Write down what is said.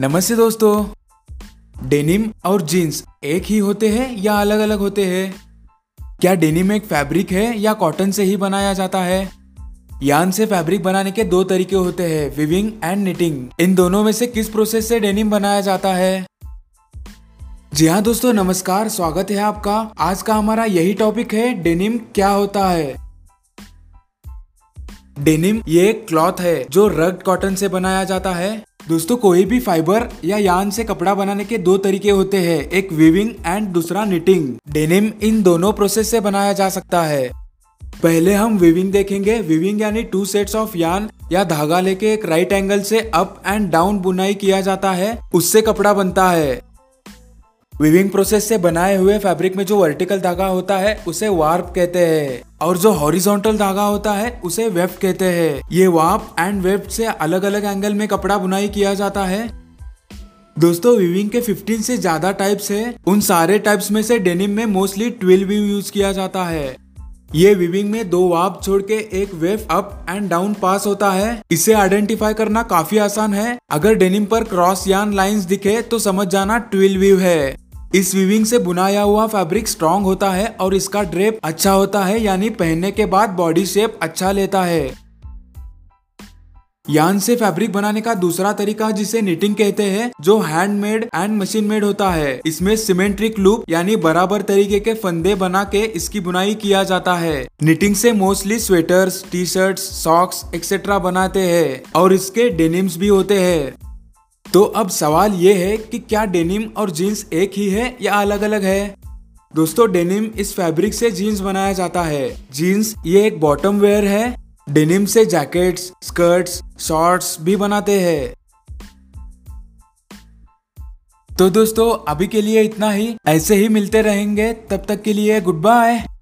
नमस्ते दोस्तों। डेनिम और जीन्स एक ही होते हैं या अलग अलग होते हैं? क्या डेनिम एक फैब्रिक है या कॉटन से ही बनाया जाता है? यान से फैब्रिक बनाने के दो तरीके होते हैं विविंग एंड निटिंग इन दोनों में से किस प्रोसेस से डेनिम बनाया जाता है? जी हाँ दोस्तों, नमस्कार, स्वागत है आपका। आज का हमारा यही टॉपिक है, डेनिम क्या होता है? डेनिम ये एक क्लॉथ है, जो रग कॉटन से बनाया जाता है। दोस्तों, कोई भी फाइबर या यान से कपड़ा बनाने के दो तरीके होते हैं, एक वीविंग एंड दूसरा निटिंग डेनिम इन दोनों प्रोसेस से बनाया जा सकता है। पहले हम वीविंग देखेंगे। वीविंग यानी टू सेट्स ऑफ़ यान या धागा लेके एक राइट एंगल से अप एंड डाउन बुनाई किया जाता है। उससे कपड़ा बनता है। विविंग प्रोसेस से बनाए हुए फैब्रिक में जो वर्टिकल धागा होता है, उसे वार्प कहते हैं। और जो हॉरिजॉन्टल धागा होता है, उसे वेब कहते हैं। ये वार्प एंड वेब से अलग अलग एंगल में कपड़ा बुनाई किया जाता है। दोस्तों विविंग के 15 से ज़्यादा टाइप्स है। उन सारे टाइप्स में से डेनिम में मोस्टली ट्वेल्व व्यू यूज़ किया जाता है। ये विविंग में दो वाप छोड़ के एक wave up and down pass होता है। इसे आइडेंटिफाई करना काफ़ी आसान है। अगर डेनिम पर क्रॉस यान लाइंस दिखे तो समझ जाना ट्विल व्यू है। इस विविंग से बुनाया हुआ फैब्रिक स्ट्रॉन्ग होता है और इसका ड्रेप अच्छा होता है, यानी पहनने के बाद बॉडी शेप अच्छा लेता है। यान से फैब्रिक बनाने का दूसरा तरीका जिसे निटिंग कहते हैं, जो हैंडमेड एंड मशीन मेड होता है। इसमें सिमेंट्रिक लूप यानी बराबर तरीके के फंदे बना के इसकी बुनाई किया जाता है। निटिंग से mostly sweaters T shirt socks etcetera बनाते हैं, और इसके डेनिम्स भी होते हैं। तो अब सवाल ये है कि क्या डेनिम और जीन्स एक ही है या अलग अलग है? दोस्तों, डेनिम इस फैब्रिक से जीन्स बनाया जाता है। जीन्स ये एक बॉटम वेयर है। डेनिम से जैकेट्स, स्कर्ट्स, शॉर्ट्स भी बनाते हैं। तो दोस्तों, अभी के लिए इतना ही। ऐसे ही मिलते रहेंगे। तब तक के लिए गुड बाय।